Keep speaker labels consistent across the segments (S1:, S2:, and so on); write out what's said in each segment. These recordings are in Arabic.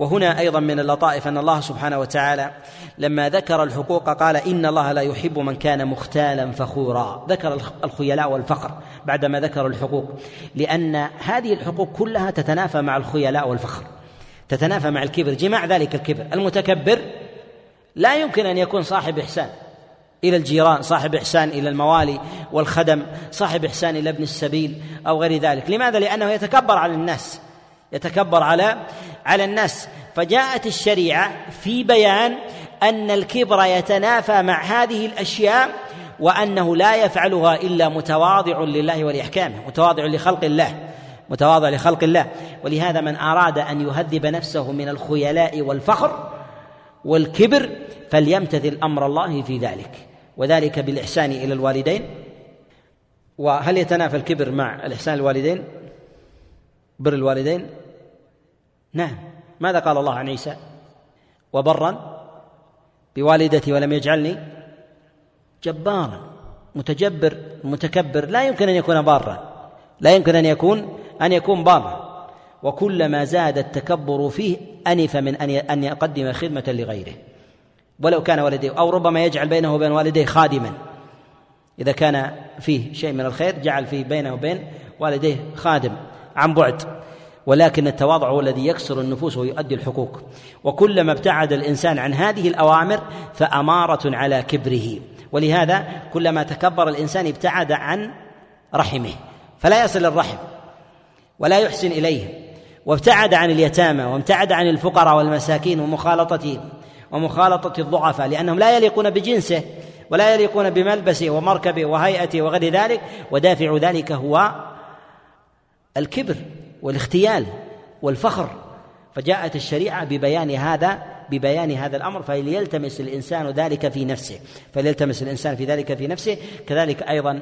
S1: وهنا أيضا من اللطائف أن الله سبحانه وتعالى لما ذكر الحقوق قال إن الله لا يحب من كان مختالا فخورا. ذكر الخيلاء والفخر بعدما ذكر الحقوق لأن هذه الحقوق كلها تتنافى مع الخيلاء والفخر تتنافى مع الكبر جماع ذلك الكبر. المتكبر لا يمكن أن يكون صاحب إحسان إلى الجيران صاحب إحسان إلى الموالي والخدم صاحب إحسان إلى ابن السبيل أو غير ذلك. لماذا؟ لأنه يتكبر على الناس. يتكبر على على الناس. فجاءت الشريعة في بيان أن الكبر يتنافى مع هذه الأشياء وأنه لا يفعلها إلا متواضع لله ولأحكامه متواضع لخلق الله متواضع لخلق الله. ولهذا من أراد أن يهذب نفسه من الخيلاء والفخر والكبر فليمتثل أمر الله في ذلك وذلك بالإحسان إلى الوالدين. وهل يتنافى الكبر مع الإحسان الوالدين؟ بر الوالدين؟ نعم. ماذا قال الله عن عيسى؟ وبرا بوالدتي ولم يجعلني جبارا. متجبر متكبر. لا يمكن أن يكون بارا. لا يمكن أن يكون أن يكون بارا. وكلما زاد التكبر فيه أنف من أن أن يقدم خدمة لغيره. ولو كان والديه أو ربما يجعل بينه وبين والديه خادما. إذا كان فيه شيء من الخير جعل فيه بينه وبين والديه خادم. عن بعد. ولكن التواضع هو الذي يكسر النفوس ويؤدي الحقوق. وكلما ابتعد الإنسان عن هذه الأوامر فأمارة على كبره. ولهذا كلما تكبر الإنسان ابتعد عن رحمه. فلا يصل الرحم ولا يحسن إليه. وابتعد عن اليتامى وابتعد عن الفقراء والمساكين ومخالطتهم ومخالطة الضعفاء لأنهم لا يليقون بجنسه ولا يليقون بملبسه ومركبه وهيئته وغير ذلك. ودافع ذلك هو الكبر. والاختيال والفخر فجاءت الشريعة ببيان هذا ببيان هذا الأمر فليلتمس الإنسان ذلك في نفسه فليلتمس الإنسان في ذلك في نفسه كذلك أيضا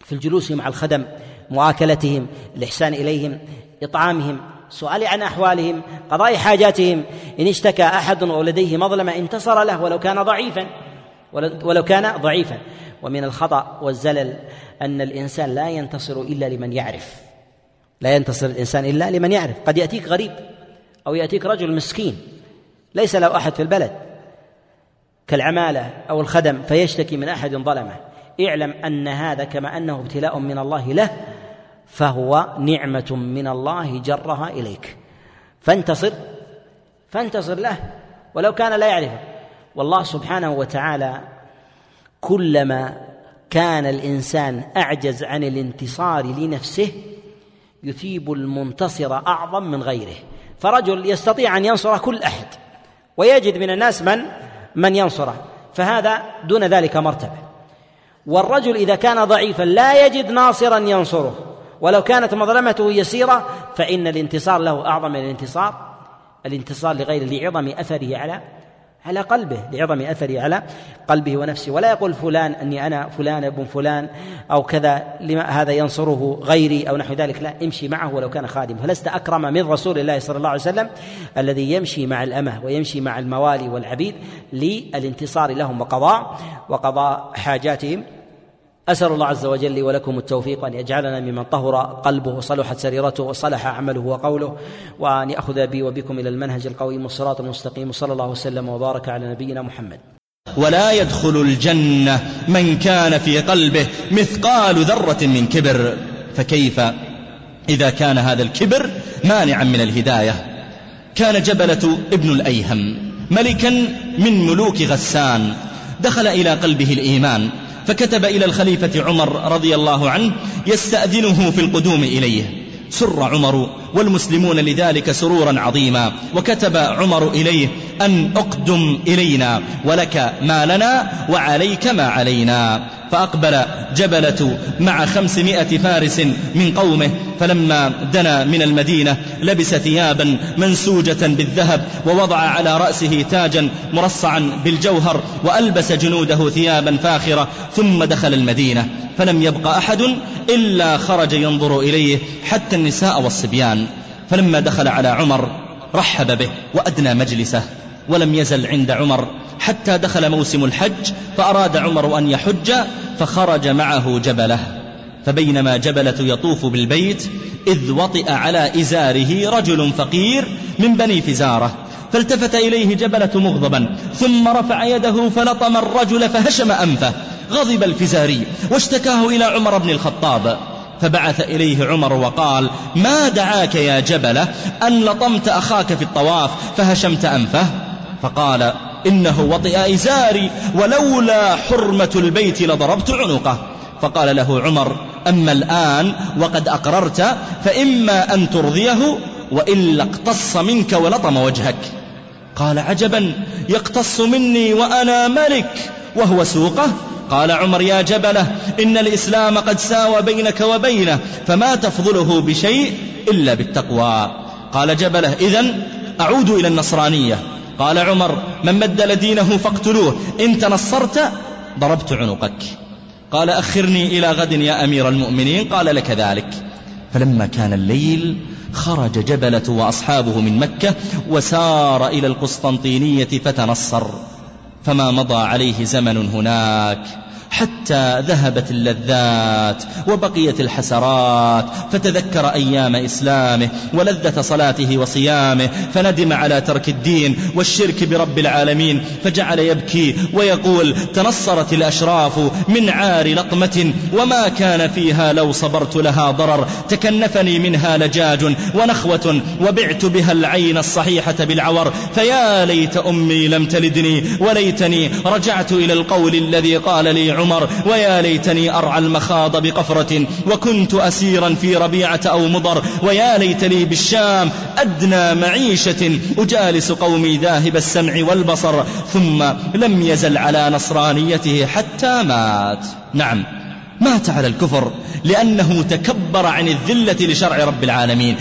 S1: في الجلوس مع الخدم مواكلتهم الإحسان إليهم إطعامهم سؤال عن أحوالهم قضاء حاجاتهم إن اشتكى أحد ولديه مظلمة انتصر له ولو كان ضعيفا ولو كان ضعيفا. ومن الخطأ والزلل أن الإنسان لا ينتصر إلا لمن يعرف. لا ينتصر الإنسان إلا لمن يعرف. قد يأتيك غريب أو يأتيك رجل مسكين. ليس له أحد في البلد. كالعمالة أو الخدم فيشتكي من أحد ظلمه. اعلم أن هذا كما أنه ابتلاء من الله له فهو نعمة من الله جرها إليك. فانتصر فانتصر له ولو كان لا يعرفه. والله سبحانه وتعالى كلما كان الإنسان أعجز عن الانتصار لنفسه يثيب المنتصر أعظم من غيره. فرجل يستطيع أن ينصر كل أحد ويجد من الناس من؟ من ينصره فهذا دون ذلك مرتبة. والرجل إذا كان ضعيفا لا يجد ناصرا ينصره. ولو كانت مظلمته يسيرة فإن الانتصار له أعظم من الانتصار. الانتصار لغيره لعظم أثره على على قلبه لعظم أثره على قلبه ونفسه ولا يقول فلان أني أنا فلان ابن فلان أو كذا لما هذا ينصره غيري أو نحو ذلك. لا امشي معه ولو كان خادم فلست أكرم من رسول الله صلى الله عليه وسلم الذي يمشي مع الأمة ويمشي مع الموالي والعبيد للانتصار لهم وقضاء وقضاء حاجاتهم أسأل الله عز وجل لي ولكم التوفيق وأن يجعلنا ممن طهر قلبه وصلحت سريرته وصلح عمله وقوله وأن يأخذ بي وبكم إلى المنهج القويم والصراط المستقيم وصلى الله وسلم وبارك على نبينا محمد.
S2: ولا يدخل الجنة من كان في قلبه مثقال ذرة من كبر. فكيف إذا كان هذا الكبر مانعا من الهداية؟ كان جبلة ابن الأيهم ملكا من ملوك غسان. دخل إلى قلبه الإيمان. فكتب إلى الخليفة عمر رضي الله عنه يستأذنه في القدوم إليه. سر عمر والمسلمون لذلك سرورا عظيما. وكتب عمر إليه أن أقدم إلينا ولك ما لنا وعليك ما علينا. فأقبل جبلة مع خمسمائة فارس من قومه فلما دنا من المدينة لبس ثيابا منسوجة بالذهب ووضع على رأسه تاجا مرصعا بالجوهر وألبس جنوده ثيابا فاخرة ثم دخل المدينة. فلم يبق أحد إلا خرج ينظر إليه حتى النساء والصبيان. فلما دخل على عمر رحب به وأدنى مجلسه. ولم يزل عند عمر. حتى دخل موسم الحج فأراد عمر أن يحج فخرج معه جبله. فبينما جبلة يطوف بالبيت إذ وطئ على إزاره رجل فقير من بني فزارة. فالتفت إليه جبلة مغضبا ثم رفع يده فلطم الرجل فهشم أنفه. غضب الفزاري واشتكاه إلى عمر بن الخطاب. فبعث إليه عمر وقال ما دعاك يا جبلة؟ أن لطمت أخاك في الطواف فهشمت أنفه. فقال إنه وطئ إزاري ولولا حرمة البيت لضربت عنقه. فقال له عمر أما الآن وقد أقررت فإما أن ترضيه وإلا اقتص منك ولطم وجهك. قال عجبا يقتص مني وأنا ملك وهو سوقه. قال عمر يا جبلة إن الإسلام قد ساوى بينك وبينه فما تفضله بشيء إلا بالتقوى. قال جبلة إذن أعود إلى النصرانية. قال عمر من بدل دينه فاقتلوه. إن تنصرت ضربت عنقك. قال أخرني إلى غد يا أمير المؤمنين. قال لك ذلك. فلما كان الليل خرج جبلة وأصحابه من مكة وسار إلى القسطنطينية فتنصر. فما مضى عليه زمن هناك. حتى ذهبت اللذات وبقيت الحسرات. فتذكر أيام إسلامه ولذة صلاته وصيامه فندم على ترك الدين والشرك برب العالمين فجعل يبكي ويقول تنصرت الأشراف من عار لطمة وما كان فيها لو صبرت لها ضرر. تكنفني منها لجاج ونخوة وبعت بها العين الصحيحة بالعور. فيا ليت أمي لم تلدني وليتني رجعت إلى القول الذي قال لي عمر ويا ليتني أرعى المخاض بقفرة وكنت أسيرا في ربيعة أو مضر ويا ليت لي بالشام أدنى معيشة أجالس قومي ذاهب السمع والبصر ثم لم يزل على نصرانيته حتى مات. نعم مات على الكفر لأنه تكبر عن الذلة لشرع رب العالمين.